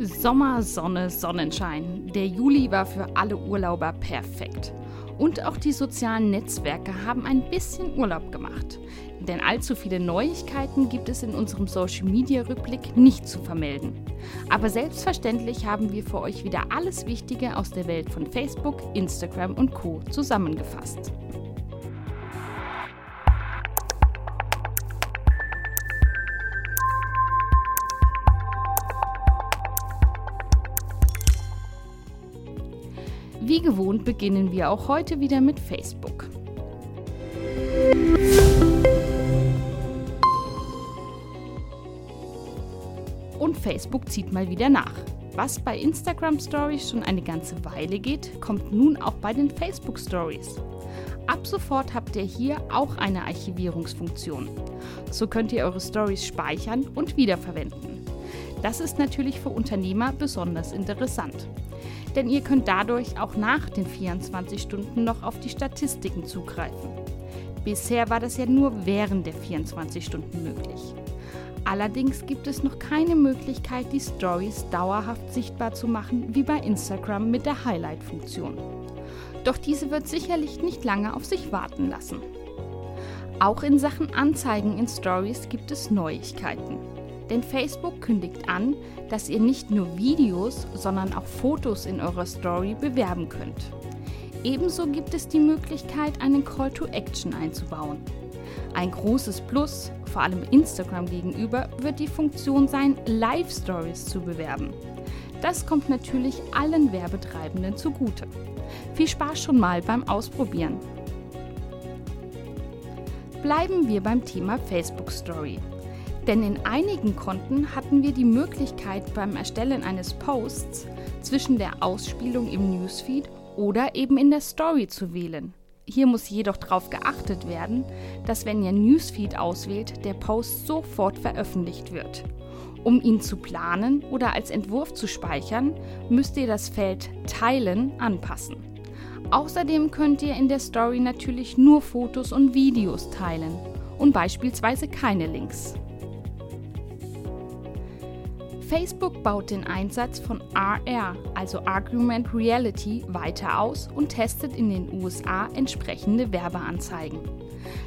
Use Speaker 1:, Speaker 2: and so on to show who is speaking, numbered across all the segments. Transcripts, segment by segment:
Speaker 1: Sommer, Sonne, Sonnenschein. Der Juli war für alle Urlauber perfekt. Und auch die sozialen Netzwerke haben ein bisschen Urlaub gemacht. Denn allzu viele Neuigkeiten gibt es in unserem Social Media Rückblick nicht zu vermelden. Aber selbstverständlich haben wir für euch wieder alles Wichtige aus der Welt von Facebook, Instagram und Co. zusammengefasst. Gewohnt beginnen wir auch heute wieder mit Facebook. Und Facebook zieht mal wieder nach. Was bei Instagram Stories schon eine ganze Weile geht, kommt nun auch bei den Facebook Stories. Ab sofort habt ihr hier auch eine Archivierungsfunktion. So könnt ihr eure Stories speichern und wiederverwenden. Das ist natürlich für Unternehmer besonders interessant denn ihr könnt dadurch auch nach den 24 Stunden noch auf die Statistiken zugreifen. Bisher war das ja nur während der 24 Stunden möglich. Allerdings gibt es noch keine Möglichkeit, die Stories dauerhaft sichtbar zu machen, wie bei Instagram mit der Highlight-Funktion. Doch diese wird sicherlich nicht lange auf sich warten lassen. Auch in Sachen Anzeigen in Stories gibt es Neuigkeiten. Denn Facebook kündigt an, dass ihr nicht nur Videos, sondern auch Fotos in eurer Story bewerben könnt. Ebenso gibt es die Möglichkeit, einen Call to Action einzubauen. Ein großes Plus, vor allem Instagram gegenüber, wird die Funktion sein, Live-Stories zu bewerben. Das kommt natürlich allen Werbetreibenden zugute. Viel Spaß schon mal beim Ausprobieren. Bleiben wir beim Thema Facebook Story. Denn in einigen Konten hatten wir die Möglichkeit beim Erstellen eines Posts zwischen der Ausspielung im Newsfeed oder eben in der Story zu wählen. Hier muss jedoch darauf geachtet werden, dass wenn ihr Newsfeed auswählt, der Post sofort veröffentlicht wird. Um ihn zu planen oder als Entwurf zu speichern, müsst ihr das Feld Teilen anpassen. Außerdem könnt ihr in der Story natürlich nur Fotos und Videos teilen und beispielsweise keine Links. Facebook baut den Einsatz von RR, also Argument Reality, weiter aus und testet in den USA entsprechende Werbeanzeigen.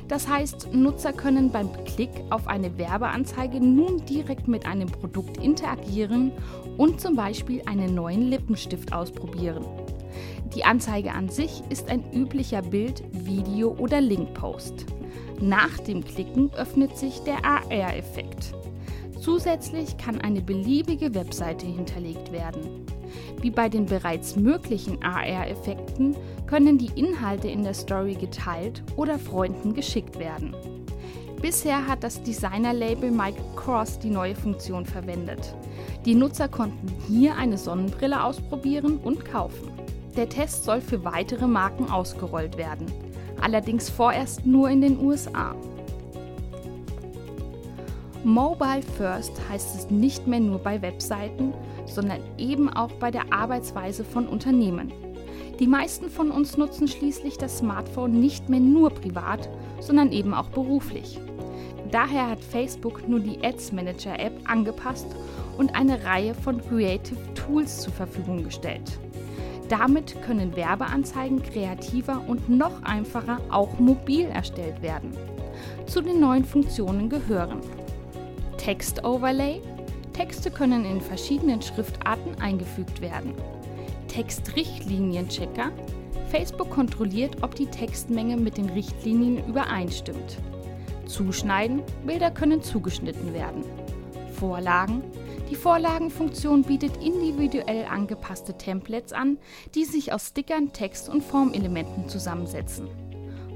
Speaker 1: Das heißt, Nutzer können beim Klick auf eine Werbeanzeige nun direkt mit einem Produkt interagieren und zum Beispiel einen neuen Lippenstift ausprobieren. Die Anzeige an sich ist ein üblicher Bild-, Video- oder Link-Post. Nach dem Klicken öffnet sich der AR-Effekt. Zusätzlich kann eine beliebige Webseite hinterlegt werden. Wie bei den bereits möglichen AR-Effekten können die Inhalte in der Story geteilt oder Freunden geschickt werden. Bisher hat das Designer-Label Mike Cross die neue Funktion verwendet. Die Nutzer konnten hier eine Sonnenbrille ausprobieren und kaufen. Der Test soll für weitere Marken ausgerollt werden, allerdings vorerst nur in den USA. Mobile First heißt es nicht mehr nur bei Webseiten, sondern eben auch bei der Arbeitsweise von Unternehmen. Die meisten von uns nutzen schließlich das Smartphone nicht mehr nur privat, sondern eben auch beruflich. Daher hat Facebook nur die Ads Manager App angepasst und eine Reihe von Creative Tools zur Verfügung gestellt. Damit können Werbeanzeigen kreativer und noch einfacher auch mobil erstellt werden. Zu den neuen Funktionen gehören Text-Overlay. Texte können in verschiedenen Schriftarten eingefügt werden. Textrichtlinienchecker. Facebook kontrolliert, ob die Textmenge mit den Richtlinien übereinstimmt. Zuschneiden. Bilder können zugeschnitten werden. Vorlagen. Die Vorlagenfunktion bietet individuell angepasste Templates an, die sich aus Stickern, Text und Formelementen zusammensetzen.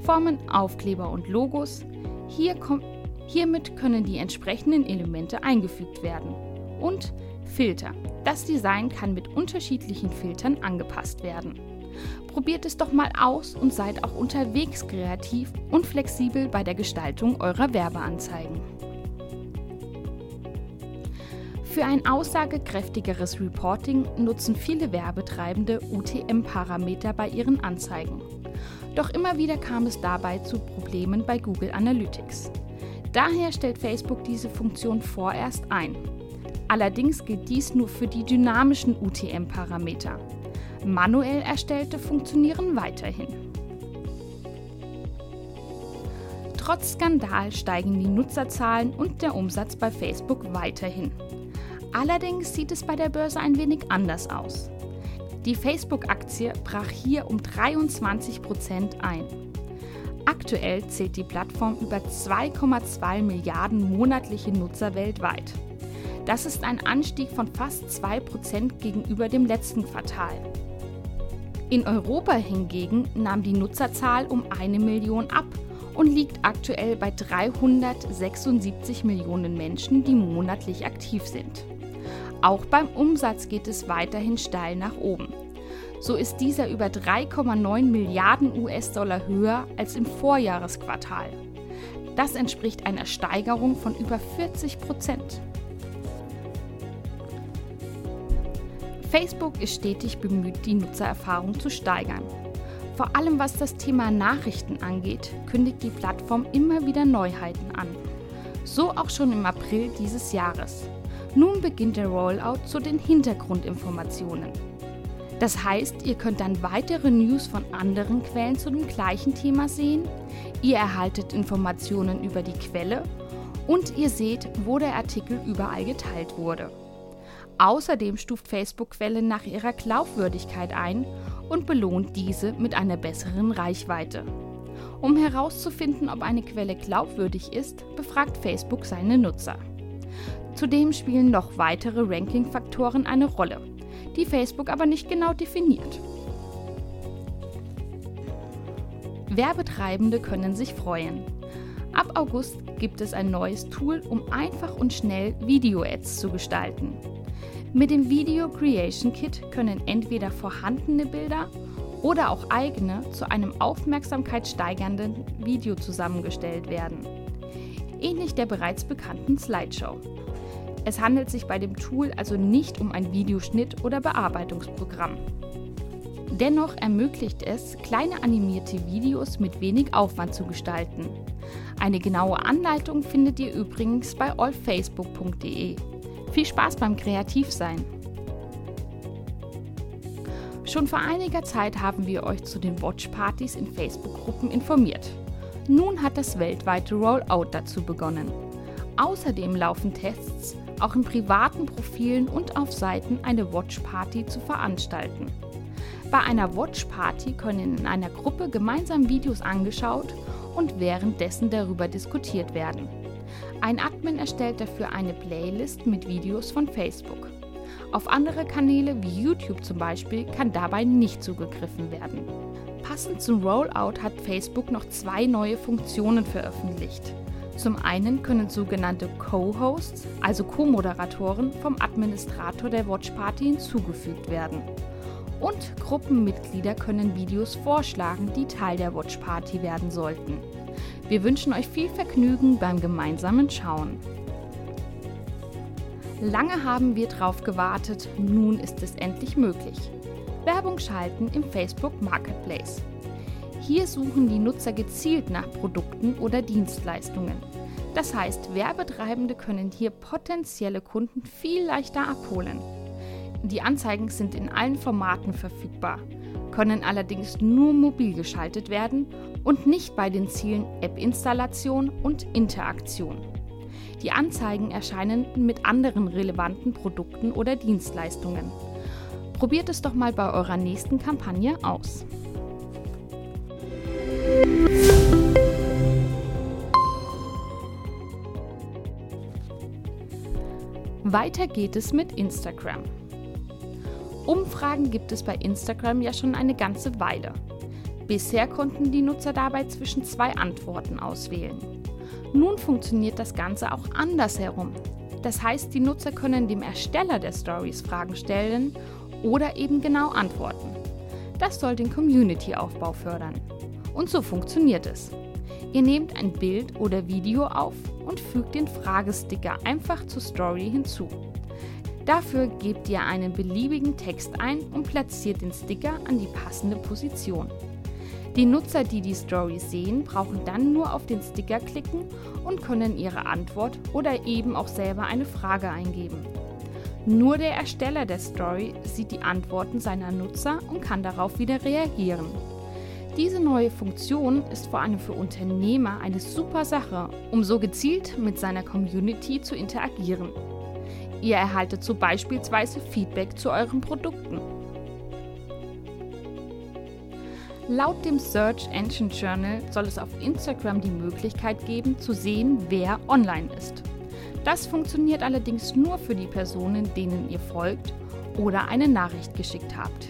Speaker 1: Formen, Aufkleber und Logos. Hier kommt Hiermit können die entsprechenden Elemente eingefügt werden. Und Filter. Das Design kann mit unterschiedlichen Filtern angepasst werden. Probiert es doch mal aus und seid auch unterwegs kreativ und flexibel bei der Gestaltung eurer Werbeanzeigen. Für ein aussagekräftigeres Reporting nutzen viele Werbetreibende UTM-Parameter bei ihren Anzeigen. Doch immer wieder kam es dabei zu Problemen bei Google Analytics. Daher stellt Facebook diese Funktion vorerst ein. Allerdings gilt dies nur für die dynamischen UTM-Parameter. Manuell erstellte funktionieren weiterhin. Trotz Skandal steigen die Nutzerzahlen und der Umsatz bei Facebook weiterhin. Allerdings sieht es bei der Börse ein wenig anders aus. Die Facebook-Aktie brach hier um 23 Prozent ein. Aktuell zählt die Plattform über 2,2 Milliarden monatliche Nutzer weltweit. Das ist ein Anstieg von fast 2 Prozent gegenüber dem letzten Quartal. In Europa hingegen nahm die Nutzerzahl um eine Million ab und liegt aktuell bei 376 Millionen Menschen, die monatlich aktiv sind. Auch beim Umsatz geht es weiterhin steil nach oben. So ist dieser über 3,9 Milliarden US-Dollar höher als im Vorjahresquartal. Das entspricht einer Steigerung von über 40 Prozent. Facebook ist stetig bemüht, die Nutzererfahrung zu steigern. Vor allem was das Thema Nachrichten angeht, kündigt die Plattform immer wieder Neuheiten an. So auch schon im April dieses Jahres. Nun beginnt der Rollout zu den Hintergrundinformationen. Das heißt, ihr könnt dann weitere News von anderen Quellen zu dem gleichen Thema sehen, ihr erhaltet Informationen über die Quelle und ihr seht, wo der Artikel überall geteilt wurde. Außerdem stuft Facebook Quellen nach ihrer Glaubwürdigkeit ein und belohnt diese mit einer besseren Reichweite. Um herauszufinden, ob eine Quelle glaubwürdig ist, befragt Facebook seine Nutzer. Zudem spielen noch weitere Ranking-Faktoren eine Rolle, die Facebook aber nicht genau definiert. Werbetreibende können sich freuen. Ab August gibt es ein neues Tool, um einfach und schnell Video-Ads zu gestalten. Mit dem Video Creation Kit können entweder vorhandene Bilder oder auch eigene zu einem aufmerksamkeitssteigernden Video zusammengestellt werden. Ähnlich der bereits bekannten Slideshow. Es handelt sich bei dem Tool also nicht um ein Videoschnitt oder Bearbeitungsprogramm. Dennoch ermöglicht es, kleine animierte Videos mit wenig Aufwand zu gestalten. Eine genaue Anleitung findet ihr übrigens bei allfacebook.de. Viel Spaß beim Kreativsein! Schon vor einiger Zeit haben wir euch zu den Watchpartys in Facebook-Gruppen informiert. Nun hat das weltweite Rollout dazu begonnen. Außerdem laufen Tests, auch in privaten Profilen und auf Seiten eine Watchparty zu veranstalten. Bei einer Watchparty können in einer Gruppe gemeinsam Videos angeschaut und währenddessen darüber diskutiert werden. Ein Admin erstellt dafür eine Playlist mit Videos von Facebook. Auf andere Kanäle wie YouTube zum Beispiel kann dabei nicht zugegriffen werden. Passend zum Rollout hat Facebook noch zwei neue Funktionen veröffentlicht. Zum einen können sogenannte Co-Hosts, also Co-Moderatoren, vom Administrator der Watchparty hinzugefügt werden. Und Gruppenmitglieder können Videos vorschlagen, die Teil der Watchparty werden sollten. Wir wünschen euch viel Vergnügen beim gemeinsamen Schauen. Lange haben wir drauf gewartet, nun ist es endlich möglich. Werbung schalten im Facebook Marketplace. Hier suchen die Nutzer gezielt nach Produkten oder Dienstleistungen. Das heißt, Werbetreibende können hier potenzielle Kunden viel leichter abholen. Die Anzeigen sind in allen Formaten verfügbar, können allerdings nur mobil geschaltet werden und nicht bei den Zielen App-Installation und Interaktion. Die Anzeigen erscheinen mit anderen relevanten Produkten oder Dienstleistungen. Probiert es doch mal bei eurer nächsten Kampagne aus. Weiter geht es mit Instagram. Umfragen gibt es bei Instagram ja schon eine ganze Weile. Bisher konnten die Nutzer dabei zwischen zwei Antworten auswählen. Nun funktioniert das Ganze auch andersherum. Das heißt, die Nutzer können dem Ersteller der Stories Fragen stellen oder eben genau antworten. Das soll den Community-Aufbau fördern. Und so funktioniert es. Ihr nehmt ein Bild oder Video auf und fügt den Fragesticker einfach zur Story hinzu. Dafür gebt ihr einen beliebigen Text ein und platziert den Sticker an die passende Position. Die Nutzer, die die Story sehen, brauchen dann nur auf den Sticker klicken und können ihre Antwort oder eben auch selber eine Frage eingeben. Nur der Ersteller der Story sieht die Antworten seiner Nutzer und kann darauf wieder reagieren. Diese neue Funktion ist vor allem für Unternehmer eine super Sache, um so gezielt mit seiner Community zu interagieren. Ihr erhaltet so beispielsweise Feedback zu euren Produkten. Laut dem Search Engine Journal soll es auf Instagram die Möglichkeit geben, zu sehen, wer online ist. Das funktioniert allerdings nur für die Personen, denen ihr folgt oder eine Nachricht geschickt habt.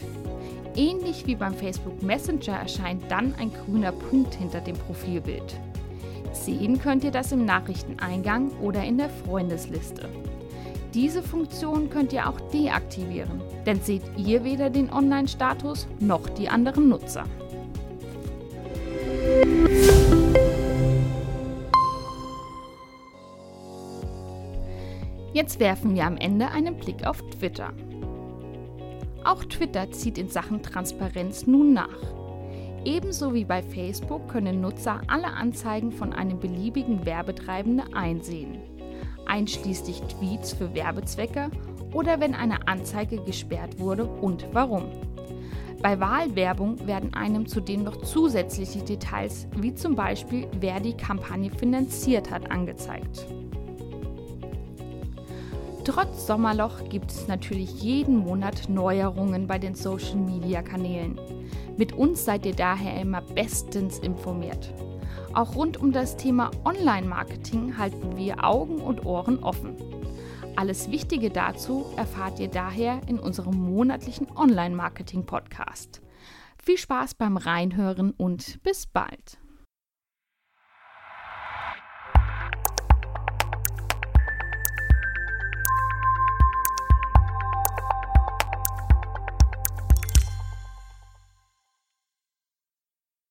Speaker 1: Ähnlich wie beim Facebook Messenger erscheint dann ein grüner Punkt hinter dem Profilbild. Sehen könnt ihr das im Nachrichteneingang oder in der Freundesliste. Diese Funktion könnt ihr auch deaktivieren, denn seht ihr weder den Online-Status noch die anderen Nutzer. Jetzt werfen wir am Ende einen Blick auf Twitter. Auch Twitter zieht in Sachen Transparenz nun nach. Ebenso wie bei Facebook können Nutzer alle Anzeigen von einem beliebigen Werbetreibenden einsehen, einschließlich Tweets für Werbezwecke oder wenn eine Anzeige gesperrt wurde und warum. Bei Wahlwerbung werden einem zudem noch zusätzliche Details, wie zum Beispiel wer die Kampagne finanziert hat, angezeigt. Trotz Sommerloch gibt es natürlich jeden Monat Neuerungen bei den Social-Media-Kanälen. Mit uns seid ihr daher immer bestens informiert. Auch rund um das Thema Online-Marketing halten wir Augen und Ohren offen. Alles Wichtige dazu erfahrt ihr daher in unserem monatlichen Online-Marketing-Podcast. Viel Spaß beim Reinhören und bis bald!